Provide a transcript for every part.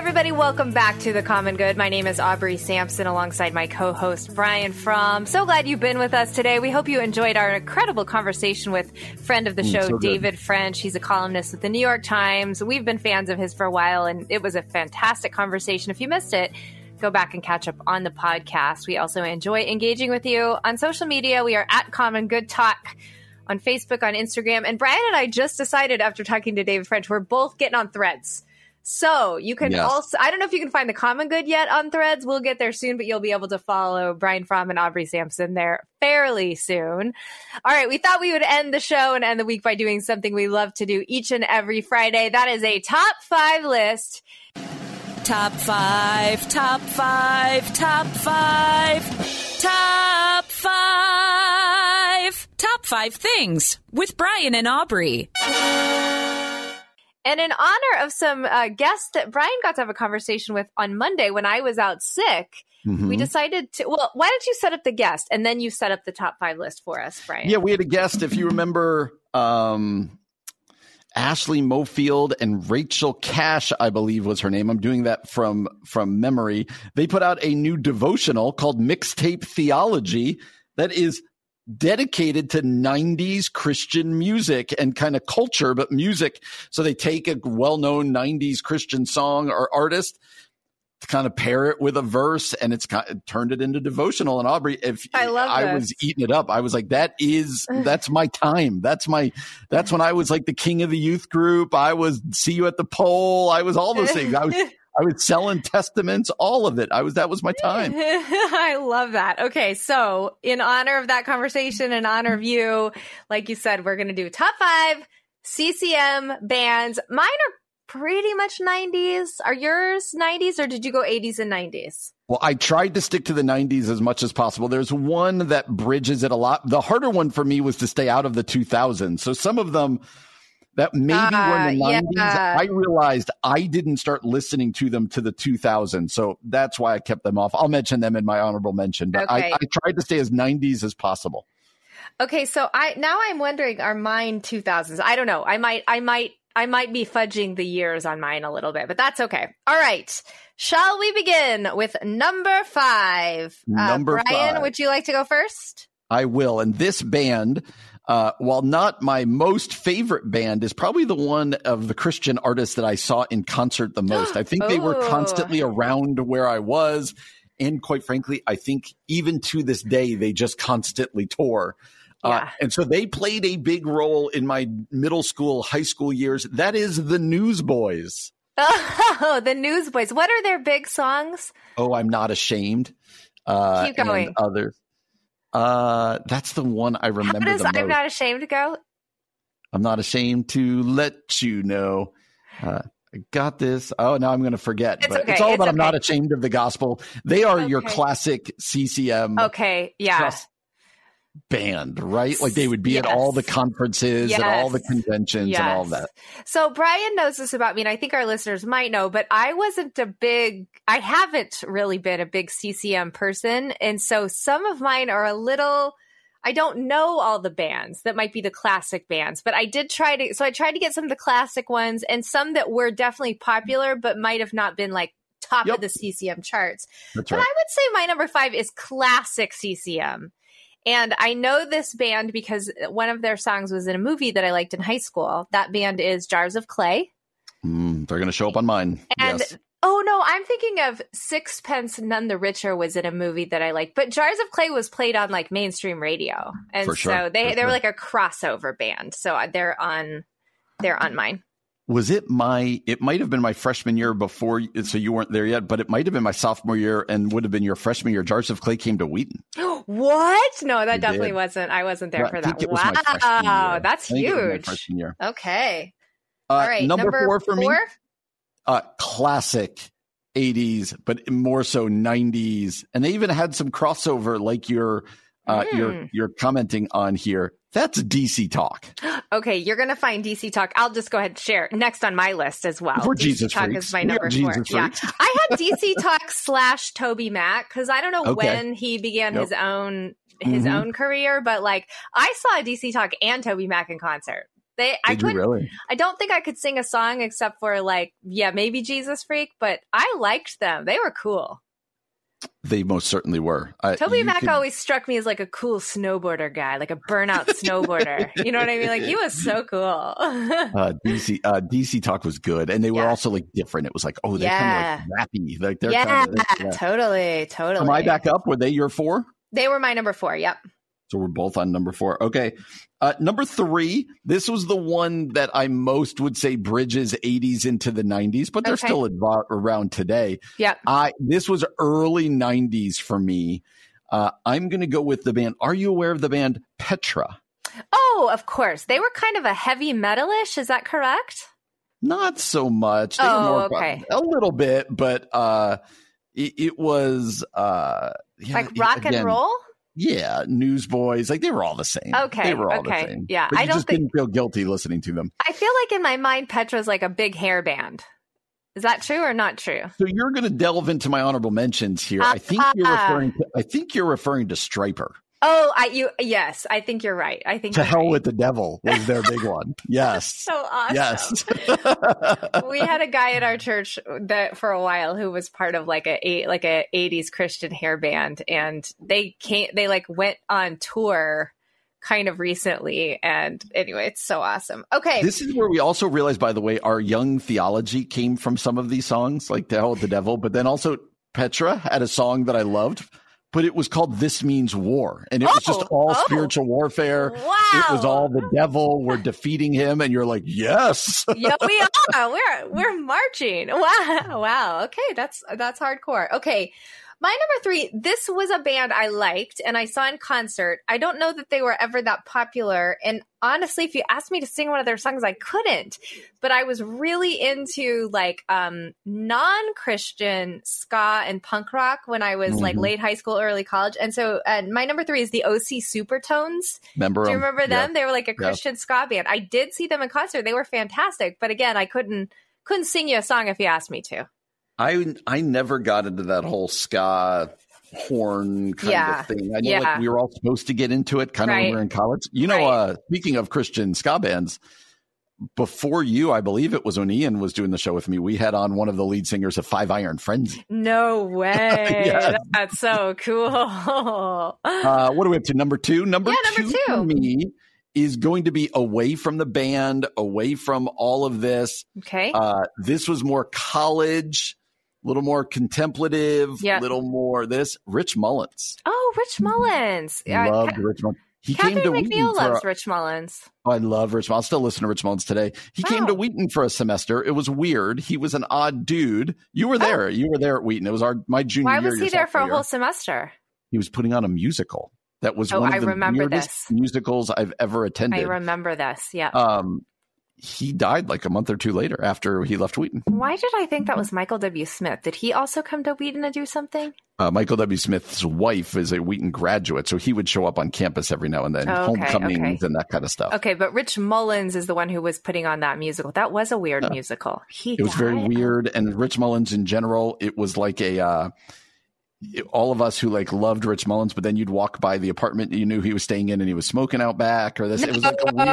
everybody, welcome back to The Common Good. My name is Aubrey Sampson alongside my co host, Brian Fromm. So glad you've been with us today. We hope you enjoyed our incredible conversation with friend of the mm, show, so. David French. He's a columnist with the New York Times. We've been fans of his for a while, and it was a fantastic conversation. If you missed it, go back and catch up on the podcast. We also enjoy engaging with you on social media. We are at Common Good Talk on Facebook, on Instagram. And Brian and I just decided after talking to David French, we're both getting on threads. So you can Yes. also, I don't know if you can find the common good yet on threads. We'll get there soon, but you'll be able to follow Brian Fromm and Aubrey Sampson there fairly soon. All right. We thought we would end the show and end the week by doing something we love to do each and every Friday. That is a top five list. Top five, top five, top five, top five, top five things with Brian and Aubrey. And in honor of some uh, guests that Brian got to have a conversation with on Monday when I was out sick, Mm-hmm. we decided to, well, why don't you set up the guest and then you set up the top five list for us, Brian? Yeah, we had a guest, if you remember, um, Ashley Mofield and Rachel Cash, I believe was her name. I'm doing that from from memory. They put out a new devotional called Mixtape Theology that is dedicated to 90s Christian music and kind of culture, but music. So they take a well-known 90s Christian song or artist to kind of pair it with a verse and it's kind of turned it into devotional. And Aubrey, if I love I this. was eating it up, I was like, that is, that's my time. That's my, that's when I was like the king of the youth group. I was see you at the pole. I was all those things. I was, I was selling testaments, all of it. I was, that was my time. I love that. Okay, so in honor of that conversation, in honor of you, like you said, we're going to do top five CCM bands. Mine are pretty much 90s. Are yours 90s or did you go 80s and 90s? Well, I tried to stick to the 90s as much as possible. There's one that bridges it a lot. The harder one for me was to stay out of the 2000s. So some of them that maybe were in the Ah, 90s, yeah. I realized I didn't start listening to them to the 2000s. So that's why I kept them off. I'll mention them in my honorable mention, but Okay. I, I tried to stay as 90s as possible. Okay, so I now I'm wondering are mine 2000s? I don't know. I might I might I might be fudging the years on mine a little bit, but that's okay. All right. Shall we begin with number 5? Number uh, Brian, five. would you like to go first? I will. And this band, uh, while not my most favorite band, is probably the one of the Christian artists that I saw in concert the most. I think they were Oh. constantly around where I was. And quite frankly, I think even to this day, they just constantly tour. Uh, and so they played a big role in my middle school, high school years. That is the Newsboys. Oh, the Newsboys. What are their big songs? Oh, I'm not ashamed. Uh, Keep going. And others. Uh, that's the one I How remember does the most. I'm not ashamed to go? I'm not ashamed to let you know. Uh, I got this. Oh, now I'm going to forget. It's but okay, it's all it's about I'm not ashamed of the gospel. They are your classic CCM Okay, yeah. trust band, right? Like they would be at all the Yes. conferences and all the Yes. conventions and all that. So Brian knows this about me, and I think our listeners might know, but I wasn't a big, I haven't really been a big CCM person. And so some of mine are a little, I don't know all the bands that might be the classic bands, but I did try to, so I tried to get some of the classic ones and some that were definitely popular, but might have not been like top Yep. of the CCM charts. That's But right. I would say my number five is classic CCM. And I know this band because one of their songs was in a movie that I liked in high school. That band is Jars of Clay. Mm, they're going to show up on mine. And yes. oh no, I'm thinking of Sixpence None the Richer was in a movie that I liked. But Jars of Clay was played on like mainstream radio. And sure, so they for they were like a crossover band. So they're on they're on mine. Was it my it might have been my freshman year before so you weren't there yet but it might have been my sophomore year and would have been your freshman year. Jars of clay came to wheaton. What? No that It definitely did. wasn't i wasn't there for that. it was my freshman wow that's I think it was my huge. freshman year. Okay. Uh, all right number, four for me? uh classic 80s but more so 90s and they even had some crossover like you're uh, you're Mm. you're commenting on here that's dc talk okay you're gonna find dc talk i'll just go ahead and share next on my list as well We're dc Jesus talk freaks. is my number four yeah i had dc talk slash toby mac because i don't know Okay. when he began Yep. his own his Mhm. own career but like i saw dc talk and toby mac in concert they i couldn't really I don't think I could sing a song except for like, yeah, maybe Jesus Freak, but I liked them. They were cool. They most certainly were uh, Toby Mac always struck me as like a cool snowboarder guy, like a burnout snowboarder. You know what I mean? Like he was so cool. uh, DC uh, DC Talk was good, and they were Yeah. also like different. It was like, oh, they're Yeah. kind of like rappy. Like they're yeah, kind of. Yeah. totally, totally. Am I back up? Were they your four? They were my number four. Yep. So we're both on number four. Okay, uh, number three. This was the one that I most would say bridges '80s into the '90s, but they're Okay. still advo- around today. Yeah. I this was early '90s for me. Uh, I'm going to go with the band. Are you aware of the band Petra? Oh, of course. They were kind of a heavy metalish. Is that correct? Not so much. They were Oh, more- okay. A little bit, but uh, it, it was uh, yeah, like rock again, and roll? Yeah, Newsboys, like they were all the same. Okay, they were all okay, the same. yeah, I don't just think- didn't feel guilty listening to them. I feel like in my mind, Petra's like a big hair band. Is that true or not true? So you're going to delve into my honorable mentions here. I think you're Ah. referring to. I think you're referring to Stryper. Oh, I you yes, I think you're right. I think To hell right. with the devil was their big one. Yes. so awesome. Yes. we had a guy at our church that for a while who was part of like a like a 80s Christian hair band and they came they like went on tour kind of recently and anyway it's so awesome. Okay. This is where we also realized, by the way, our young theology came from some of these songs, like To Hell with the Devil, but then also Petra had a song that I loved, but it was called This Means War. And it was just Oh, all oh. spiritual warfare. wow. It was all the devil. We're defeating him. And you're like, yes. yeah, we are. We're we're marching. Wow. Wow. Okay, that's that's hardcore. Okay. My number three, this was a band I liked and I saw in concert. I don't know that they were ever that popular. And honestly, if you asked me to sing one of their songs, I couldn't. But I was really into like um non-Christian ska and punk rock when I was like Mhm. late high school, early college. And so uh, my number three is the OC Supertones. Remember Do you remember Yeah. them? They were like a Yeah. Christian ska band. I did see them in concert. They were fantastic. But again, I couldn't couldn't sing you a song if you asked me to. I I never got into that whole ska horn kind Yeah. of thing. I know Yeah. like we were all supposed to get into it kind of when we were in college. You know, Right. uh speaking of Christian ska bands, before you, I believe it was when Ian was doing the show with me, we had on one of the lead singers of Five Iron Frenzy. No way. Yes. That's so cool. Uh what are we up to? Number two? Number, Yeah, number for two. me is going to be away from the band, away from all of this. okay. Uh, this was more college, a little more contemplative, a Yeah. little more this. Rich Mullins. oh, Rich Mullins. Yeah, Loved Rich Mullins. He Catherine came to McNeil Wheaton loves A, Rich Mullins. oh, I love Rich Mullins. I'll still listen to Rich Mullins today. He came to Wheaton for a semester. It was weird. He was an odd dude. You were there. You were there at Wheaton. It was our my junior Oh. Why year. was your he there for a whole semester? He was putting on a musical. That was Oh, one of I the remember weirdest this. musicals I've ever attended. I remember this. Yeah. um, he died like a month or two later after he left Wheaton. Why did I think that was Michael W. Smith? Did he also come to Wheaton to do something? Uh, Michael W. Smith's wife is a Wheaton graduate, so he would show up on campus every now and then, Oh, okay, homecomings okay. and that kind of stuff. Okay, but Rich Mullins is the one who was putting on that musical. That was a weird Yeah. musical. He It was very weird, and Rich Mullins in general, it was like a. Uh, all of us who like loved Rich Mullins, but then you'd walk by the apartment you knew he was staying in, and he was smoking out back, or this. It was like a weird.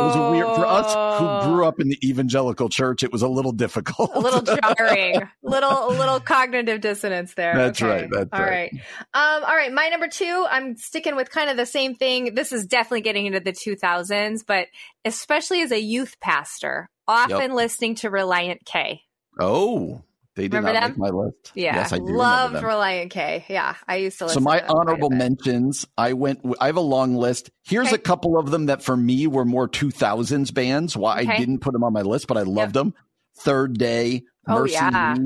It was a weird for us who grew up in the evangelical church. It was a little difficult. a little jarring, little a little cognitive dissonance there. That's Okay. right, that's All right. right. Um, all right. My number two. I'm sticking with kind of the same thing. This is definitely getting into the 2000s, but especially as a youth pastor, often listening to Relient K. oh, They did Remember not them? make my list. Yeah, Yes, I do loved. Relient K. Yeah, I used to. So my to them quite a honorable mentions, I went. I have a long list. Here's Okay. a couple of them that for me were more 2000s bands. Why Okay. I didn't put them on my list, but I loved them. Third Day, Oh, Mercy yeah.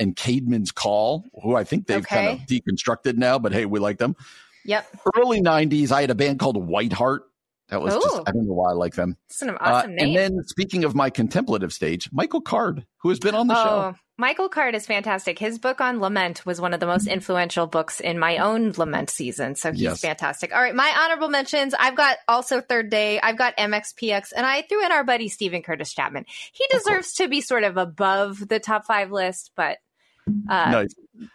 And Caedmon's Call, who I think they've kind of deconstructed now, but hey, we like them. Yep, Early 90s, I had a band called Whiteheart. That was just, I don't know why I like them. it's an Uh, name. and then speaking of my contemplative stage, Michael Card, who has been on the oh, show. Michael Card is fantastic. His book on lament was one of the most influential books in my own lament season. So he's Yes. fantastic. All right, my honorable mentions. I've got also Third Day. I've got MXPX, and I threw in our buddy Steven Curtis Chapman. He deserves to be sort of above the top five list, but uh, nice.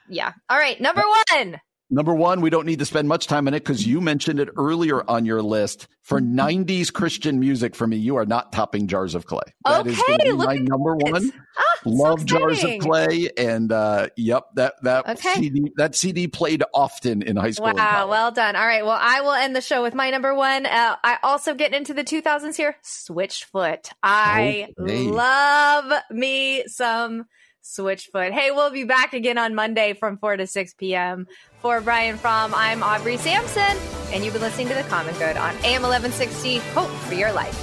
yeah. All right, number one. Number one, we don't need to spend much time on it because you mentioned it earlier on your list. For 90s Christian music, for me, you are not topping Jars of Clay. That is Okay, gonna be look my number this. one. Ah, so Love Jars of. Clay. And uh, yep, that, that, Okay. CD, that CD played often in high school. Wow, well done. All right, well, I will end the show with my number one. Uh, I also get into the 2000s here. Switchfoot. I Okay. love me some Switchfoot. Hey, we'll be back again on Monday from 4 to 6 p.m. For Brian Fromm, I'm Aubrey Sampson, and you've been listening to The Common Good on AM 1160. Hope for your life.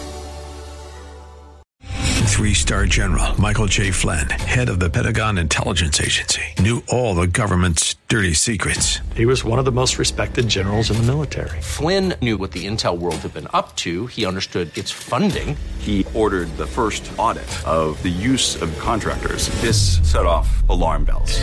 Three star general Michael J. Flynn, head of the Pentagon Intelligence Agency, knew all the government's dirty secrets. He was one of the most respected generals in the military. Flynn knew what the intel world had been up to. He understood its funding. He ordered the first audit of the use of contractors. This set off alarm bells.